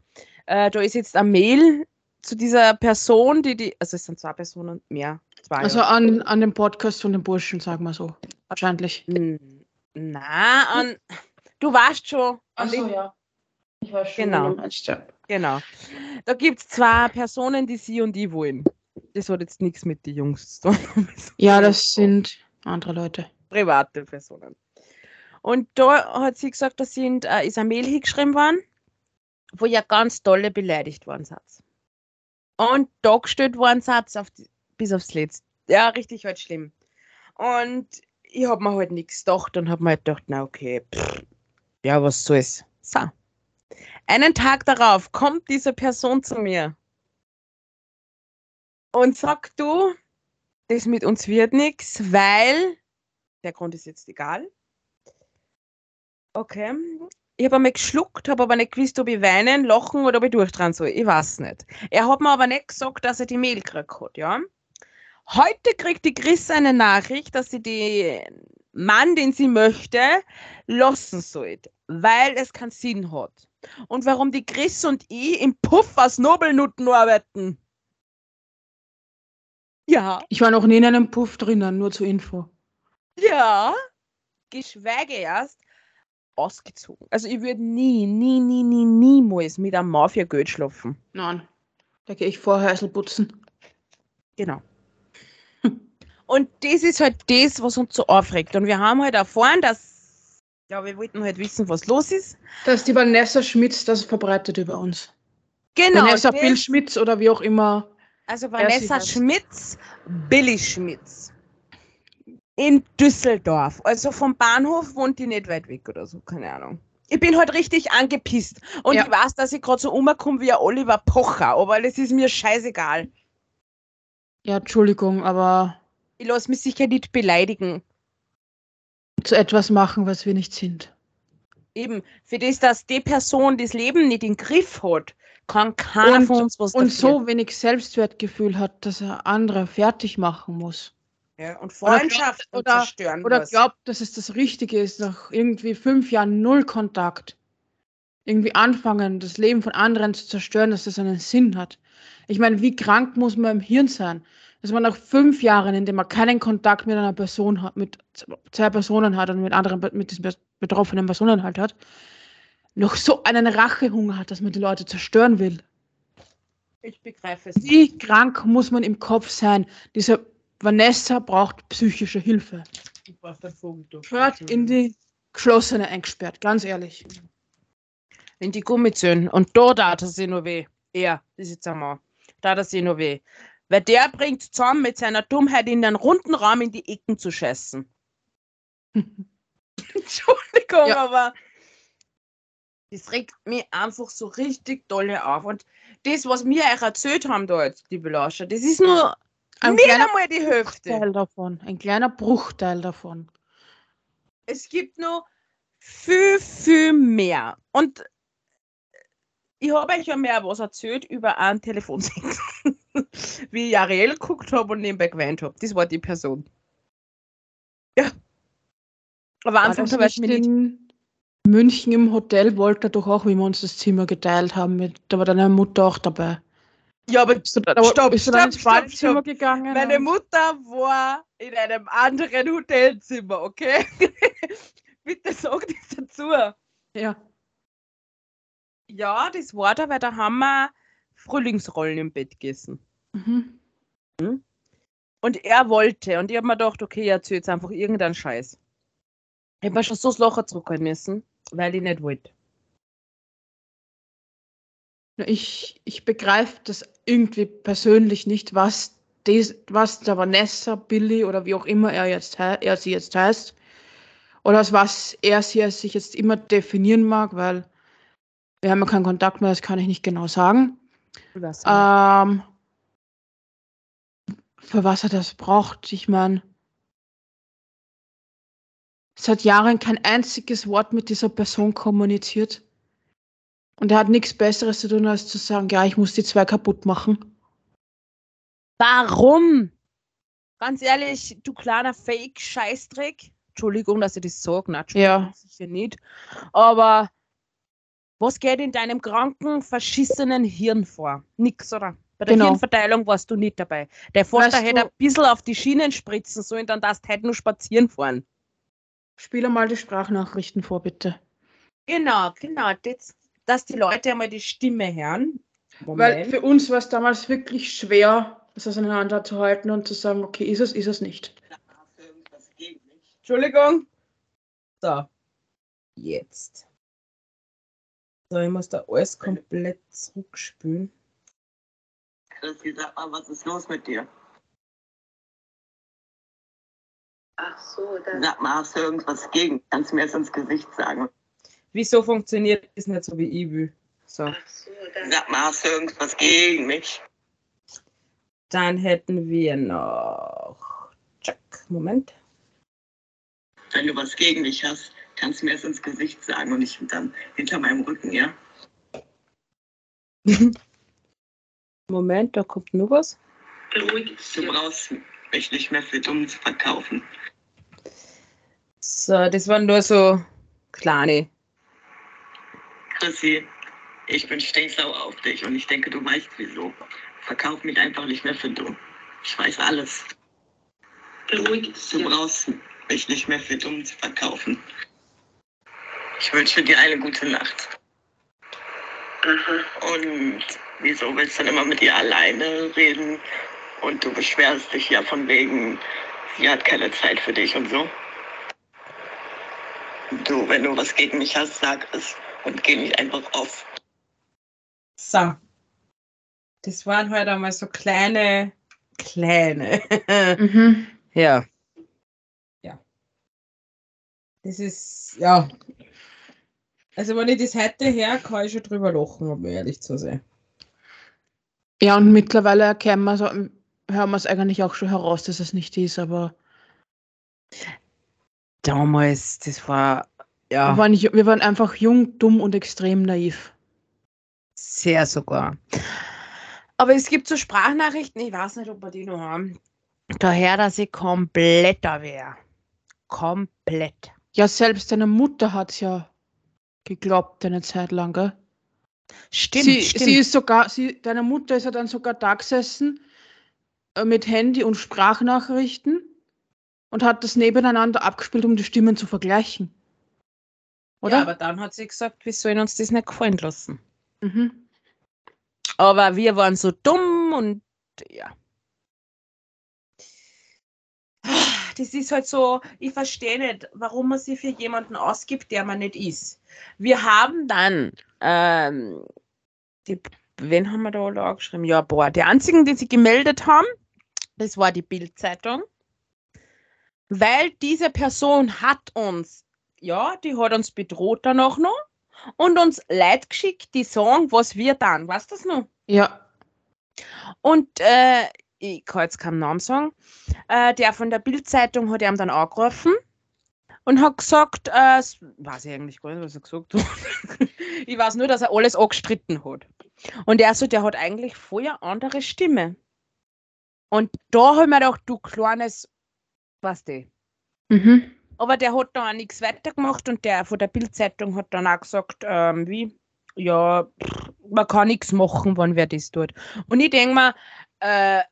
Äh, da ist jetzt ein Mail zu dieser Person, die die, also es sind zwei Personen, mehr, zwei. Also ja. an, an dem Podcast von den Burschen, sagen wir so. Wahrscheinlich. Na, an, du weißt schon. An den, ja. Ich weiß schon, Genau. Genau. Da gibt es zwei Personen, die sie und ich wollen. Das hat jetzt nichts mit den Jungs zu tun. Ja, das sind andere Leute. private Personen. Und da hat sie gesagt, da sind, äh, Mail hingeschrieben worden, wo ja ganz tolle beleidigt worden Satz. Und da gestellt worden Satz auf die, bis aufs Letzte. Ja, richtig halt schlimm. Und ich habe mir halt nichts gedacht und habe mir halt gedacht, na okay, pff, ja, was soll's. So. Einen Tag darauf kommt diese Person zu mir und sagt, du, das mit uns wird nichts, weil der Grund ist jetzt egal. Okay. Ich habe einmal geschluckt, habe aber nicht gewusst, ob ich weinen, lachen oder ob ich durchdrehen soll. Ich weiß nicht. Er hat mir aber nicht gesagt, dass er die Mail gekriegt hat, ja. Heute kriegt die Chris eine Nachricht, dass sie den Mann, den sie möchte, lassen soll, weil es keinen Sinn hat. Und warum die Chris und ich im Puff aus Nobelnutten arbeiten. Ja. Ich war noch nie in einem Puff drinnen, nur zur Info. Ja, geschweige erst ausgezogen. Also ich würde nie, nie, nie, nie, niemals mit einem für Geld schlafen. Nein. Da gehe ich vorher Häusl putzen. Genau. Und das ist halt das, was uns so aufregt. Und wir haben halt erfahren, dass, ja, wir wollten halt wissen, was los ist. Dass die Vanessa Schmitz das verbreitet über uns. Genau. Vanessa Bill Schmitz oder wie auch immer. Also Vanessa. Schmitz, Billy Schmitz. In Düsseldorf. Also vom Bahnhof wohnt die nicht weit weg oder so, keine Ahnung. Ich bin halt richtig angepisst. Und Ja. ich weiß, dass ich gerade so umkomme wie ein Oliver Pocher, aber das ist mir scheißegal. Ja, Entschuldigung, aber Ich lasse mich sicher nicht beleidigen. zu etwas machen, was wir nicht sind. Eben, für das, dass die Person das Leben nicht im Griff hat, kann keiner Und- von uns was Und dafür. so wenig Selbstwertgefühl hat, dass er andere fertig machen muss. Ja, und Oder Freundschaft glaubt- oder- zerstören Oder glaubt, dass es das Richtige ist, nach irgendwie fünf Jahren null Kontakt. Irgendwie anfangen, das Leben von anderen zu zerstören, dass das einen Sinn hat. Ich meine, wie krank muss man im Hirn sein, dass man nach fünf Jahren, in denen man keinen Kontakt mit einer Person hat, mit zwei Personen hat und mit anderen, mit diesen betroffenen Personen halt hat, noch so einen Rachehunger hat, dass man die Leute zerstören will. Ich begreife es nicht. Wie krank muss man im Kopf sein? Diese Vanessa braucht psychische Hilfe. Gehört in die geschlossene eingesperrt, ganz ehrlich. In die Gummizöhn. Und da tat er sich nur weh. Er, das ist jetzt einmal. Da tat er sich nur weh. Weil der bringt zusammen mit seiner Dummheit in den runden Raum in die Ecken zu scheißen. Entschuldigung, Ja. aber Das regt mich einfach so richtig dolle auf. Und das, was wir euch erzählt haben da jetzt, liebe Lauscher, das ist nur Ein nicht kleiner einmal die Hälfte. Davon. Ein kleiner Bruchteil davon. Es gibt noch viel, viel mehr. Und ich habe euch ja mehr was erzählt über einen Telefonsex. Wie ich Ariel geguckt habe und nebenbei geweint habe. Das war die Person. Ja. Aber weiß nicht ich nicht. in München im Hotel wollte er doch auch, wie wir uns das Zimmer geteilt haben. Mit, da war deine Mutter auch dabei. Ja, aber Bist du, da, Stopp, bist du stopp, stopp, stopp. gegangen? meine Mutter war in einem anderen Hotelzimmer, okay? Bitte sag das dazu. Ja. Ja, das war da, weil da haben wir Frühlingsrollen im Bett gegessen. Mhm. Und er wollte. Und ich habe mir gedacht, okay, ich erzähl jetzt einfach irgendeinen Scheiß. Ich habe mir schon so das Locher zurückhalten müssen, weil ich nicht wollte. Ich, ich begreife das irgendwie persönlich nicht, was, des, was der Vanessa, Billy oder wie auch immer er, jetzt, er sie jetzt heißt, oder als was er sie als sich jetzt immer definieren mag, weil wir haben ja keinen Kontakt mehr, das kann ich nicht genau sagen. Ähm, für was er das braucht, ich meine, seit Jahren kein einziges Wort mit dieser Person kommuniziert. Und er hat nichts Besseres zu tun, als zu sagen, ja, ich muss die zwei kaputt machen. Warum? Ganz ehrlich, du kleiner Fake-Scheißdreck. Entschuldigung, dass ich das sage. Entschuldigung, Ja. sicher nicht. Aber was geht in deinem kranken, verschissenen Hirn vor? Nix, oder? Bei der Genau. Hirnverteilung warst du nicht dabei. Der Vater Weißt hätte ein bisschen auf die Schienen spritzen sollen, dann darfst du heute nur spazieren fahren. Spiele mal die Sprachnachrichten vor, bitte. Genau, genau. Das, dass die Leute einmal die Stimme hören. Weil für uns war es damals wirklich schwer, das auseinanderzuhalten und zu sagen, okay, ist es, ist es nicht. Entschuldigung. So. Jetzt. So, ich muss da alles komplett zurückspülen. Christi, sag mal, was ist los mit dir? Ach so, das. Sag mal, hast du irgendwas gegen? Kannst du mir das ins Gesicht sagen? Wieso funktioniert das nicht so wie ich will? So. Ach so. Sag mal, hast du irgendwas gegen mich? Dann hätten wir noch. Check. Moment. Wenn du was gegen mich hast, kannst du mir das ins Gesicht sagen und nicht dann hinter meinem Rücken, ja? Moment, da kommt nur was. Beruhig Du brauchst mich nicht mehr für dumm zu verkaufen. So, das waren nur so kleine. Chrissy, ich bin stinksauer auf dich und ich denke, du weißt wieso. Verkauf mich einfach nicht mehr für dumm. Ich weiß alles. Beruhig dich. Du brauchst mich nicht mehr für dumm zu verkaufen. Ich wünsche dir eine gute Nacht. Aha. Und wieso willst du dann immer mit ihr alleine reden? Und du beschwerst dich ja von wegen, sie hat keine Zeit für dich und so. Du, wenn du was gegen mich hast, sag es und geh nicht einfach auf. So. Das waren halt einmal so kleine, kleine. Mhm. ja. Ja. Das ist, ja. Also, wenn ich das heute her, kann ich schon drüber lachen, um ehrlich zu sein. Ja, und mittlerweile erkennen wir so, hören wir es eigentlich auch schon heraus, dass es nicht ist, aber Damals, das war, ja. wir, waren, wir waren einfach jung, dumm und extrem naiv. Sehr sogar. Aber es gibt so Sprachnachrichten, ich weiß nicht, ob wir die noch haben. Daher, dass ich kompletter wäre. Komplett. Ja, selbst deine Mutter hat es ja geglaubt eine Zeit lang, gell? Stimmt, sie, stimmt. sie ist sogar, sie, deine Mutter ist ja dann sogar da gesessen äh, mit Handy und Sprachnachrichten und hat das nebeneinander abgespielt, um die Stimmen zu vergleichen. Oder? Ja, aber dann hat sie gesagt, wir sollen uns das nicht gefallen lassen. mhm. Aber wir waren so dumm und ja. Das ist halt so, ich verstehe nicht, warum man sich für jemanden ausgibt, der man nicht ist. Wir haben dann, ähm, die, wen haben wir da alle angeschrieben? Ja, boah, die einzigen, die sich gemeldet haben, das war die Bildzeitung. Weil diese Person hat uns, ja, die hat uns bedroht dann auch noch und uns Leute geschickt, die sagen, was wir dann. Weißt du das noch? Ja. Und äh, ich kann jetzt keinen Namen sagen. Äh, der von der Bildzeitung hat ihm dann angerufen und hat gesagt, äh, weiß ich eigentlich gar nicht, was er gesagt hat. ich weiß nur, dass er alles angestritten hat. Und er so, der hat eigentlich eine andere Stimme. Und da habe ich mir gedacht, du kleines, was du. Mhm. Aber der hat da auch nichts weitergemacht und der von der Bildzeitung hat dann auch gesagt, ähm, wie, ja, pff, man kann nichts machen, wenn wer das tut. Und ich denke mir, äh, äh,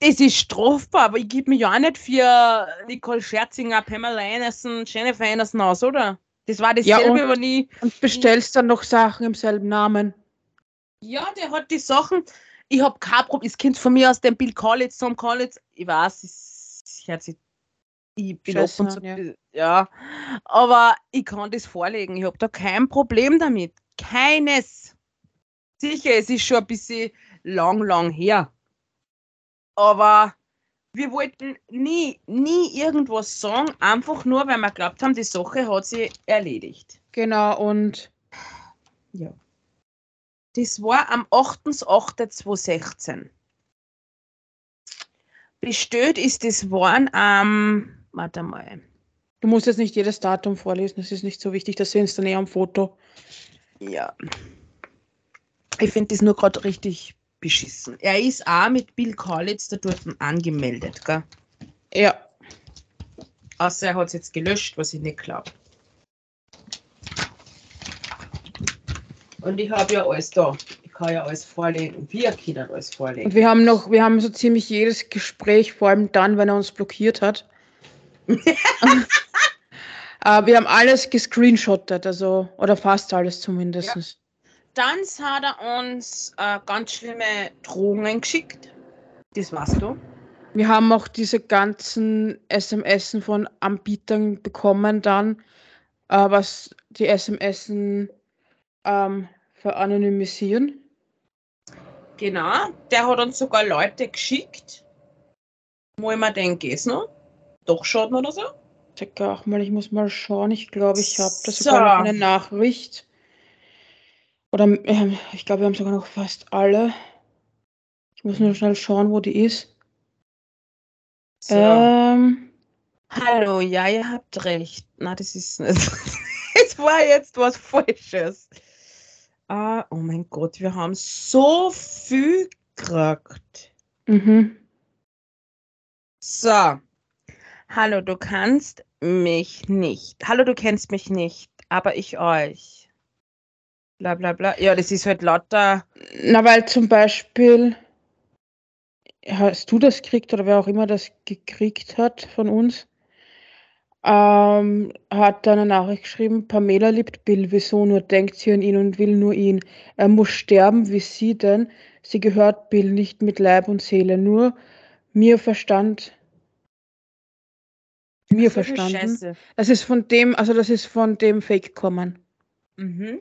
es ist strafbar, aber ich gebe mich ja auch nicht für Nicole Scherzinger, Pamela Anderson, Jennifer Anderson aus, oder? Das war Ja, dasselbe, und- wenn ich. Und bestellst dann noch Sachen im selben Namen. Ja, der hat die Sachen. Ich habe kein Problem. Das Kind von mir aus dem Bill Collins, Tom Collins. Ich weiß, es es hört sich. Ich bin Scheiße und zu. ja. Ja. Aber ich kann das vorlegen. Ich habe da kein Problem damit. Keines. Sicher, es ist schon ein bisschen lang, lang her. Aber wir wollten nie, nie irgendwas sagen, einfach nur, weil wir glaubt haben, die Sache hat sich erledigt. Genau, und Ja. Das war am 8.8.2016. Bestellt ist das waren am, warte mal, du musst jetzt nicht jedes Datum vorlesen, das ist nicht so wichtig, das sehen Sie dann eh am Foto. ja. Ich finde das nur gerade richtig beschissen. Er ist auch mit Bill Collins da dort angemeldet, gell? Ja. Außer er hat es jetzt gelöscht, was ich nicht glaube. Und ich habe ja alles da. Ich kann ja alles vorlegen. Wir können alles vorlegen. Und wir haben noch, wir haben so ziemlich jedes Gespräch, vor allem dann, wenn er uns blockiert hat. äh, wir haben alles gescreenshottet, also, oder fast alles zumindest. Dann hat er uns äh, ganz schlimme Drohungen geschickt. Das weißt du. Wir haben auch diese ganzen SMS von Anbietern bekommen dann, äh, was die SMS ähm, veranonymisieren. Genau. Der hat uns sogar Leute geschickt. Wo ich mir denke, geht's noch? Doch schaut oder so? Check auch mal, ich muss mal schauen. Ich glaube, ich habe da So. sogar noch eine Nachricht. Oder ähm, ich glaube, wir haben sogar noch fast alle. Ich muss nur schnell schauen, wo die ist. So. Ähm, Hallo, ja, ihr habt recht. Na, das ist nicht. Es war jetzt was Falsches. Ah, oh mein Gott, wir haben so viel gekriegt. mhm. So. Hallo, du kannst mich nicht. Hallo, du kennst mich nicht, aber ich euch. Bla bla bla. Ja, das ist halt lauter. Na, weil zum Beispiel, hast du das gekriegt oder wer auch immer das gekriegt hat von uns, ähm, hat da eine Nachricht geschrieben, Pamela liebt Bill, wieso nur denkt sie an ihn und will nur ihn. Er muss sterben, wie sie denn? Sie gehört Bill nicht mit Leib und Seele, nur mir Verstand. Mir so verstanden. Scheiße. Das ist von dem, also das ist von dem Fake kommen. Mhm.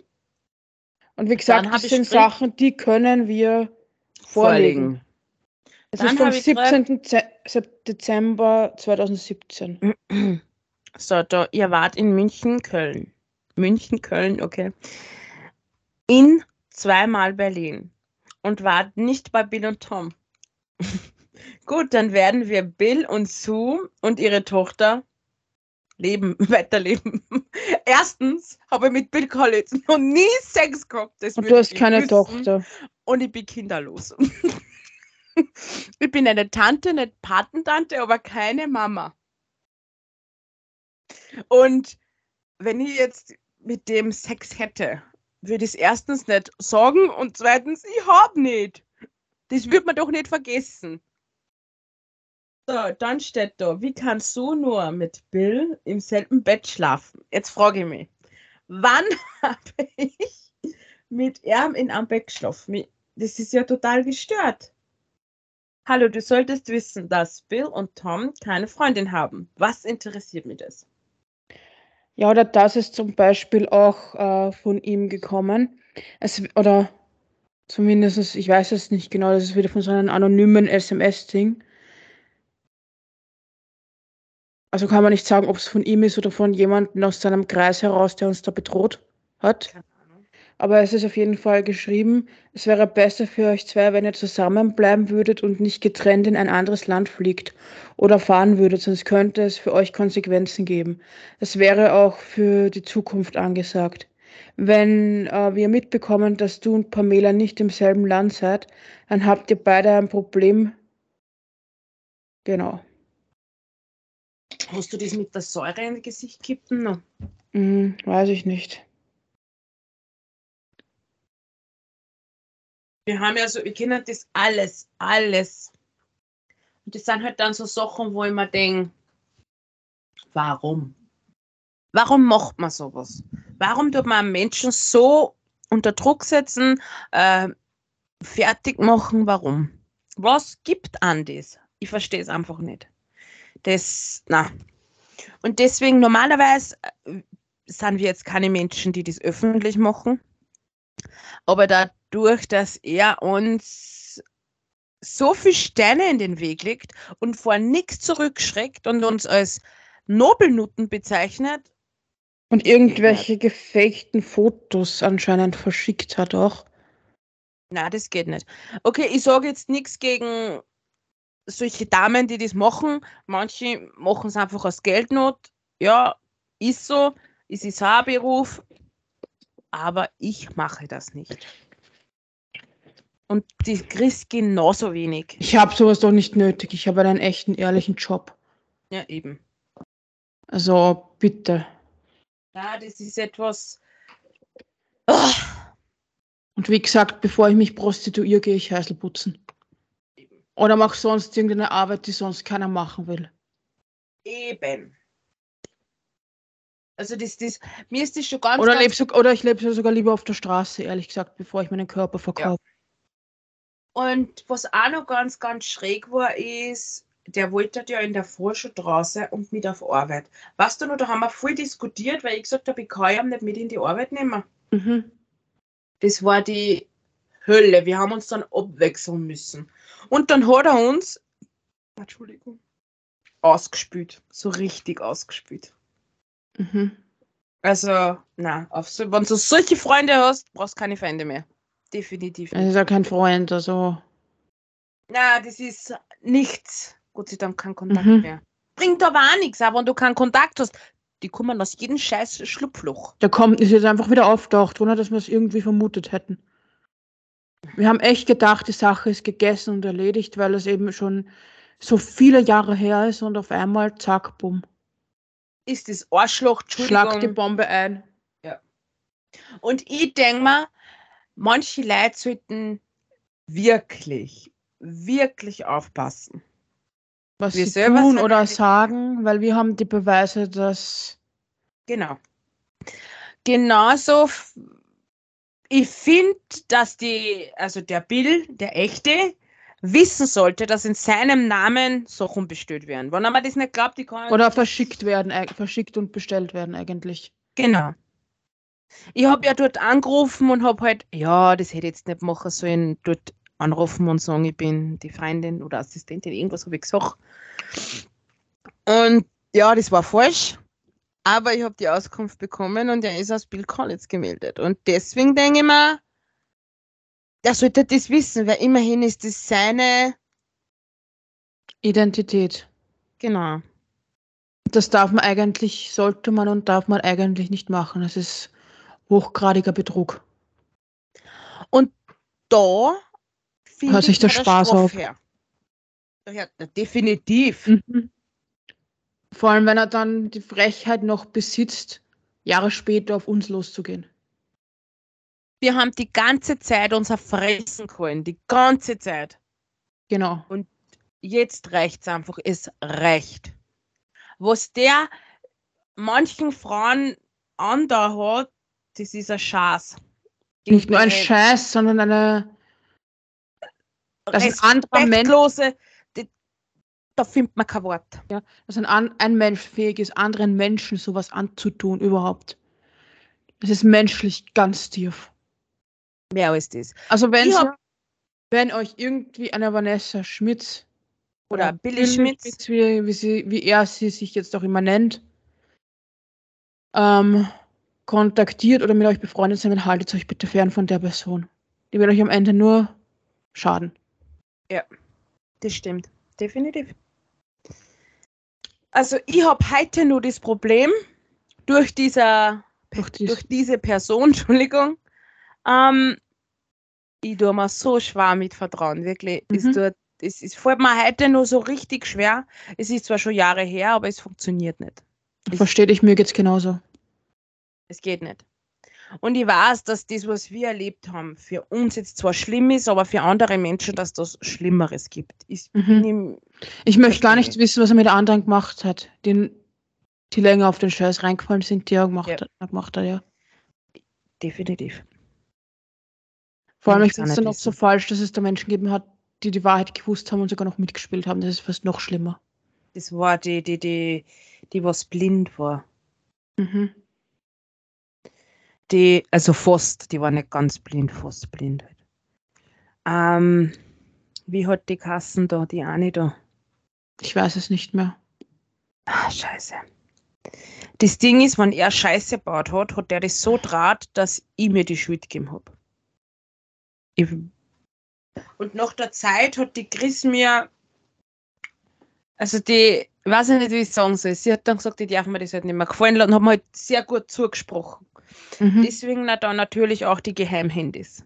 Und wie gesagt, das sind Sachen, die können wir vorlegen. Das Dann ist vom hab ich drei- 17. Ze- Sep- Dezember 2017. So, da, ihr wart in München, Köln. München, Köln, okay. In zweimal Berlin. Und wart nicht bei Bill und Tom. Gut, dann werden wir Bill und Sue und ihre Tochter leben, weiterleben. Erstens habe ich mit Bill Collins noch nie Sex gehabt. Das Und du hast keine wissen. Tochter. Und ich bin kinderlos. ich bin eine Tante, eine Patentante, aber keine Mama. Und wenn ich jetzt mit dem Sex hätte, würde ich es erstens nicht sagen und zweitens, ich hab nicht. Das wird man doch nicht vergessen. So, dann steht da, wie kannst du nur mit Bill im selben Bett schlafen? Jetzt frage ich mich, wann habe ich mit ihm in einem Bett geschlafen? Das ist ja total gestört. Hallo, du solltest wissen, dass Bill und Tom keine Freundin haben. Was interessiert mich das? Ja, oder das ist zum Beispiel auch äh, von ihm gekommen. Es, oder zumindest, ich weiß es nicht genau, das ist wieder von so einem anonymen SMS-Ding. Also kann man nicht sagen, ob es von ihm ist oder von jemandem aus seinem Kreis heraus, der uns da bedroht hat. Aber es ist auf jeden Fall geschrieben, es wäre besser für euch zwei, wenn ihr zusammenbleiben würdet und nicht getrennt in ein anderes Land fliegt oder fahren würdet, sonst könnte es für euch Konsequenzen geben. Es wäre auch für die Zukunft angesagt. Wenn äh, wir mitbekommen, dass du und Pamela nicht im selben Land seid, dann habt ihr beide ein Problem. Genau. Hast du das mit der Säure ins Gesicht kippen? No. Hm, weiß ich nicht. Wir haben ja so, wir kennen das alles, alles. Und das sind halt dann so Sachen, wo ich mir denke, warum? Warum macht man sowas? Warum tut man Menschen so unter Druck setzen, äh, fertig machen? Warum? Was gibt an das? Ich verstehe es einfach nicht. Das, na. Und deswegen normalerweise äh, sind wir jetzt keine Menschen, die das öffentlich machen. Aber dadurch, dass er uns so viel Steine in den Weg legt und vor nichts zurückschreckt und uns als Nobelnutten bezeichnet, Und irgendwelche gefakten Fotos anscheinend verschickt hat auch. na, das geht nicht. Okay, ich sage jetzt nichts gegen solche Damen, die das machen. Manche machen es einfach aus Geldnot. Ja, ist so. Es ist ein Beruf. Aber ich mache das nicht. Und die Chris genauso wenig. Ich habe sowas doch nicht nötig. Ich habe einen echten, ehrlichen Job. Ja, eben. Also bitte. Ja, das ist etwas. Ah, Und wie gesagt, bevor ich mich prostituiere, gehe ich Häusl putzen. Oder mache sonst irgendeine Arbeit, die sonst keiner machen will. eben. Also das, das, mir ist das schon ganz, Oder, ganz leb so, oder ich lebe sogar lieber auf der Straße, ehrlich gesagt, bevor ich meinen Körper verkaufe. Und was auch noch ganz, ganz schräg war, ist, der wollte ja in der Früh schon draußen und mit auf Arbeit. Weißt du noch, da haben wir voll diskutiert, weil ich gesagt habe, ich kann ihn nicht mit in die Arbeit nehmen. Mhm. Das war die Hölle. Wir haben uns dann abwechseln müssen. Und dann hat er uns, Entschuldigung, ausgespült. So richtig ausgespült. Mhm. Also, na, auf so, wenn du solche Freunde hast, brauchst du keine Feinde mehr. Definitiv Er nicht. ist ja kein Freund, also. Na, das ist nichts. Gott sei Dank kein Kontakt Mhm. mehr. Bringt aber auch nichts, aber wenn du keinen Kontakt hast, die kommen aus jedem scheiß Schlupfloch. Der kommt, ist jetzt einfach wieder auftaucht, ohne dass wir es irgendwie vermutet hätten. Wir haben echt gedacht, die Sache ist gegessen und erledigt, weil es eben schon so viele Jahre her ist und auf einmal zack, bumm. Ist das Arschloch, Schlag die. Bombe ein. Und ich denke mir, manche Leute sollten wirklich, wirklich aufpassen. Was Wir sie tun oder sagen, weil wir haben die Beweise, dass Genau. Genauso, ich finde, dass die, also der Bill, der echte, wissen sollte, dass in seinem Namen Sachen bestellt werden. Wenn er mir das nicht glaubt, die kann oder verschickt werden, eig- verschickt und bestellt werden eigentlich. Genau. Ich habe ja dort angerufen und habe halt, ja, das hätte ich jetzt nicht machen sollen, dort anrufen und sagen, ich bin die Freundin oder Assistentin, irgendwas habe ich gesagt. Und ja, das war falsch. Aber ich habe die Auskunft bekommen und er ist aus Bill Collins gemeldet. Und deswegen denke ich mir, er sollte das wissen, weil immerhin ist das seine, Identität. genau. Das darf man eigentlich, sollte man und darf man eigentlich nicht machen. Das ist hochgradiger Betrug. Da finde Hört sich ich der Spaß auf. Her. Ja, definitiv. Mhm. Vor allem, wenn er dann die Frechheit noch besitzt, Jahre später auf uns loszugehen. Wir haben die ganze Zeit unser Fressen geholt, die ganze Zeit. Genau. Jetzt reicht's einfach, es reicht. Was der manchen Frauen an da hat, das ist ein Schatz. Nicht nur ein Scheiß, sondern eine. dass ein anderer Mensch- da findet man kein Wort. dass ein, ein Mensch fähig ist, anderen Menschen sowas anzutun, überhaupt. Das ist menschlich ganz tief. Mehr als das. Also wenn, hab- wenn euch irgendwie eine Vanessa Schmitz oder Ja, Billy Billy Schmitz. Schmitz, wie, wie, sie, wie er sie sich jetzt auch immer nennt, ähm, kontaktiert oder mit euch befreundet sind, dann haltet euch bitte fern von der Person. Die wird euch am Ende nur schaden. Das stimmt, definitiv. Also ich habe heute nur das Problem durch dieser Durch dies- durch diese Person, Entschuldigung, ähm, ich tue mir so schwer mit Vertrauen, wirklich. Es, Mhm. tut, es, es fällt mir heute nur so richtig schwer. Es ist zwar schon Jahre her, aber es funktioniert nicht. ich- Versteht ich, mir geht's genauso. Es geht nicht. Und ich weiß, dass das, was wir erlebt haben, für uns jetzt zwar schlimm ist, aber für andere Menschen, dass das Schlimmeres gibt. Ich Mhm. bin im, Ich möchte gar nicht wissen, was er mit der anderen gemacht hat, die, die länger auf den Scheiß reingefallen sind, die er gemacht, Ja. hat, gemacht hat. Ja. definitiv. Vor allem, Ich finde es dann auch so falsch, dass es da Menschen gegeben hat, die die Wahrheit gewusst haben und sogar noch mitgespielt haben. Das ist fast noch schlimmer. Das war die, die, die, die was blind war. Mhm. Die, also fast, die war nicht ganz blind, fast blind halt. Ähm, wie hat die Kassen da, die eine da? Ich weiß es nicht mehr. Ah, scheiße. Das Ding ist, wenn er Scheiße gebaut hat, hat er das so draht, dass ich mir die Schuld gegeben habe. Und nach der Zeit hat die Chris mir, also die, ich weiß nicht, wie ich sagen soll, sie hat dann gesagt, ich darf mir das halt nicht mehr gefallen lassen und hat mir halt sehr gut zugesprochen. Mhm. Deswegen dann natürlich auch die Geheimhandys.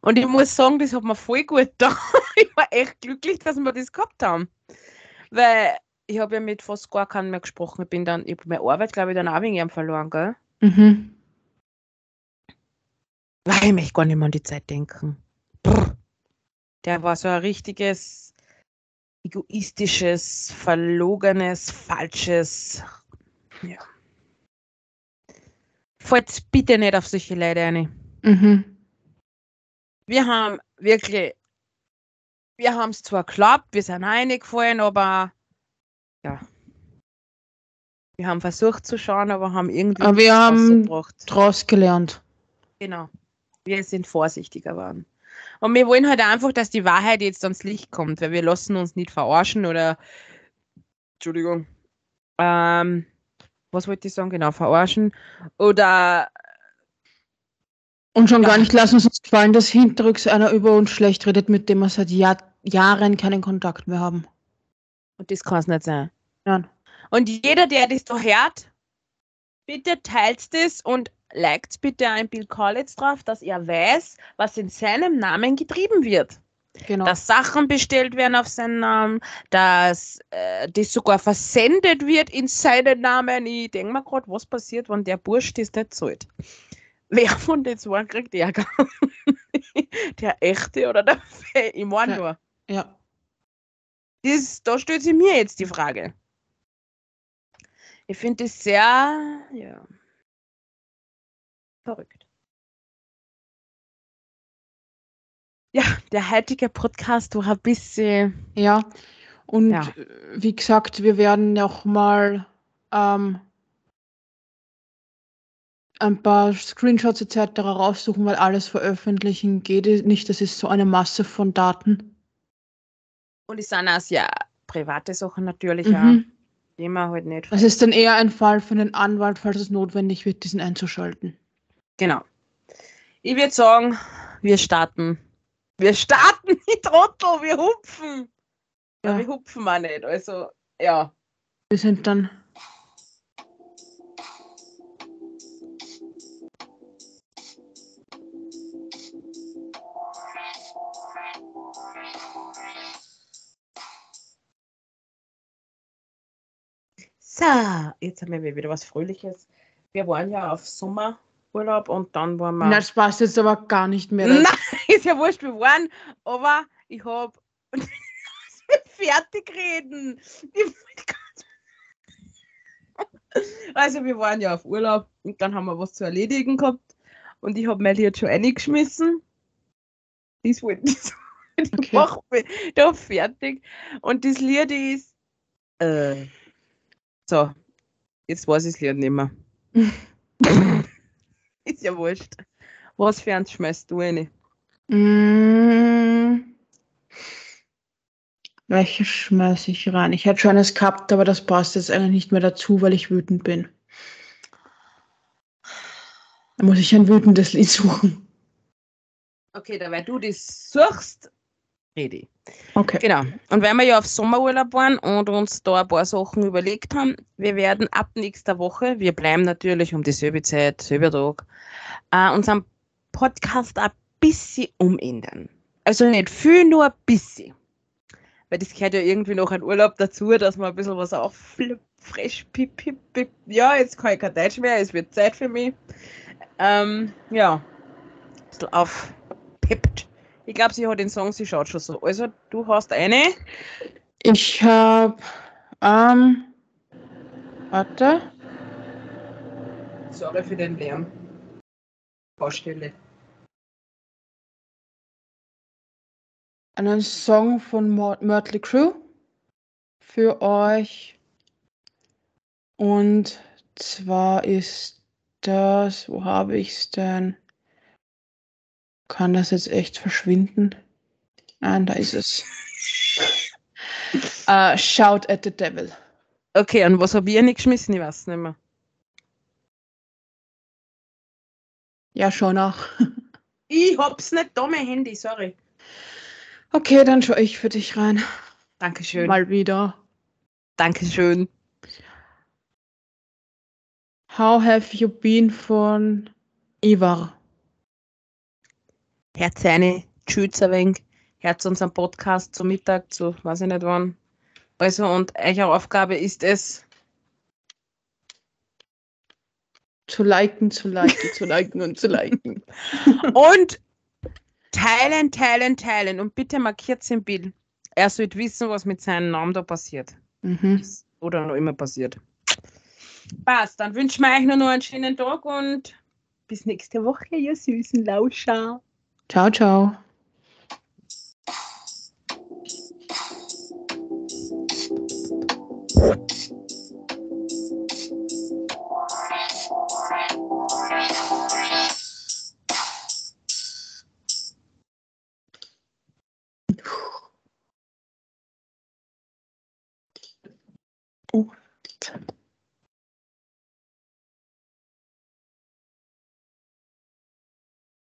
Und ich muss sagen, das hat mir voll gut da. Ich war echt glücklich, dass wir das gehabt haben. Weil ich habe ja mit fast gar keinem mehr gesprochen. Ich bin dann, ich hab meine Arbeit, glaube ich, dann auch wegen ihm verloren, gell? Mhm. Weil ich möchte gar nicht mehr an die Zeit denken. Brr. Der war so ein richtiges, egoistisches, verlogenes, falsches. Ja. Fällt bitte nicht auf solche Leute ein. Mhm. Wir haben wirklich, wir haben es zwar geklappt, wir sind reingefallen, aber ja. Wir haben versucht zu schauen, aber haben irgendwie Aber wir haben. Draus gelernt. Genau. Wir sind vorsichtiger geworden. Und wir wollen halt einfach, dass die Wahrheit jetzt ans Licht kommt, weil wir lassen uns nicht verarschen oder Entschuldigung. Ähm, was wollte ich sagen? Genau, verarschen. Oder Und schon Ja. gar nicht lassen es uns gefallen, dass hinterrücks einer über uns schlecht redet, mit dem wir seit Jahr Jahren keinen Kontakt mehr haben. Und das kann es nicht sein. Nein. Und jeder, der das da hört, bitte teilt das und liked bitte ein Bill Collins drauf, dass er weiß, was in seinem Namen getrieben wird. Genau. Dass Sachen bestellt werden auf seinen Namen, dass äh, das sogar versendet wird in seinen Namen. Ich denke mir gerade, was passiert, wenn der Bursch das nicht zahlt. Wer von den zwei kriegt Ärger? der echte oder der Fake? Ich meine Ja. nur. ja. Das, da stellt sich mir jetzt die Frage. Ich finde es sehr, ja, verrückt. Ja, der heutige Podcast war ein bisschen, Ja. Und Ja. wie gesagt, wir werden noch mal ähm, ein paar Screenshots etc. raussuchen, weil alles veröffentlichen geht nicht. Das ist so eine Masse von Daten. und es sind auch sehr private Sachen natürlich Mhm. auch, die man halt nicht. Das ist dann eher ein Fall für einen Anwalt, falls es notwendig wird, diesen einzuschalten. Genau. Ich würde sagen, wir starten. Wir starten, die Trottel, wir hupfen. Ja. Ja. Wir hupfen auch nicht, also, ja. Wir sind dann. So, jetzt haben wir wieder was Fröhliches. Wir waren ja auf Sommerurlaub und dann waren wir. Na, das passt jetzt aber gar nicht mehr. Nein, ist ja wurscht, wir waren, aber ich hab. fertig reden. Also, wir waren ja auf Urlaub und dann haben wir was zu erledigen gehabt und ich habe mein Lied schon eingeschmissen. Das wollte ich sagen. Ich Okay. mach mich da fertig. Und das Lied ist. Äh, so, jetzt weiß ich das Lied nicht mehr. ist ja wurscht. Was für eins schmeißt du rein? Mm, Welche schmeiße ich rein? Ich hätte schon eines gehabt, aber das passt jetzt eigentlich nicht mehr dazu, weil ich wütend bin. Da muss ich ein wütendes Lied suchen. Okay, da weil du das suchst, rede ich. Okay. Genau. Und weil wir ja auf Sommerurlaub waren und uns da ein paar Sachen überlegt haben, wir werden ab nächster Woche, wir bleiben natürlich um dieselbe Zeit, selber Tag, äh, unseren Podcast ein bisschen umändern. Also nicht viel, nur ein bisschen. Weil das gehört ja irgendwie noch ein Urlaub dazu, dass man ein bisschen was auffrisch, pip, pip, pip. Ja, jetzt kann ich kein Deutsch mehr, es wird Zeit für mich. Ähm, ja, ein bisschen aufpippt. Ich glaube, sie hat den Song, sie schaut schon so. Also, du hast eine. Ich habe, ähm, warte, Sorry für den Lärm. Baustelle. einen Song von Mötley Crüe für euch. Und zwar ist das, wo habe ich es denn? Kann das jetzt echt verschwinden? Nein, da ist es. Äh, Shout at the Devil. Okay, und was habe ich nicht geschmissen? Ich weiß nicht mehr. Ja, schon auch. Ich hab's nicht da, mein Handy, sorry. Okay, dann schaue ich für dich rein. Dankeschön. Mal wieder. Dankeschön. How have you been von Ivar? Herz eine, tschüss ein wenig. Herz unseren Podcast zum Mittag, zu weiß ich nicht wann. Also, und eure Aufgabe ist es, Zu liken, zu liken, zu liken und zu liken. und teilen, teilen, teilen. Und bitte markiert den Bild. Er sollte wissen, was mit seinem Namen da passiert. Mhm. Oder noch immer passiert. Passt, dann wünschen wir euch nur noch einen schönen Tag und bis nächste Woche, ihr süßen Lauscher. 瞅瞅。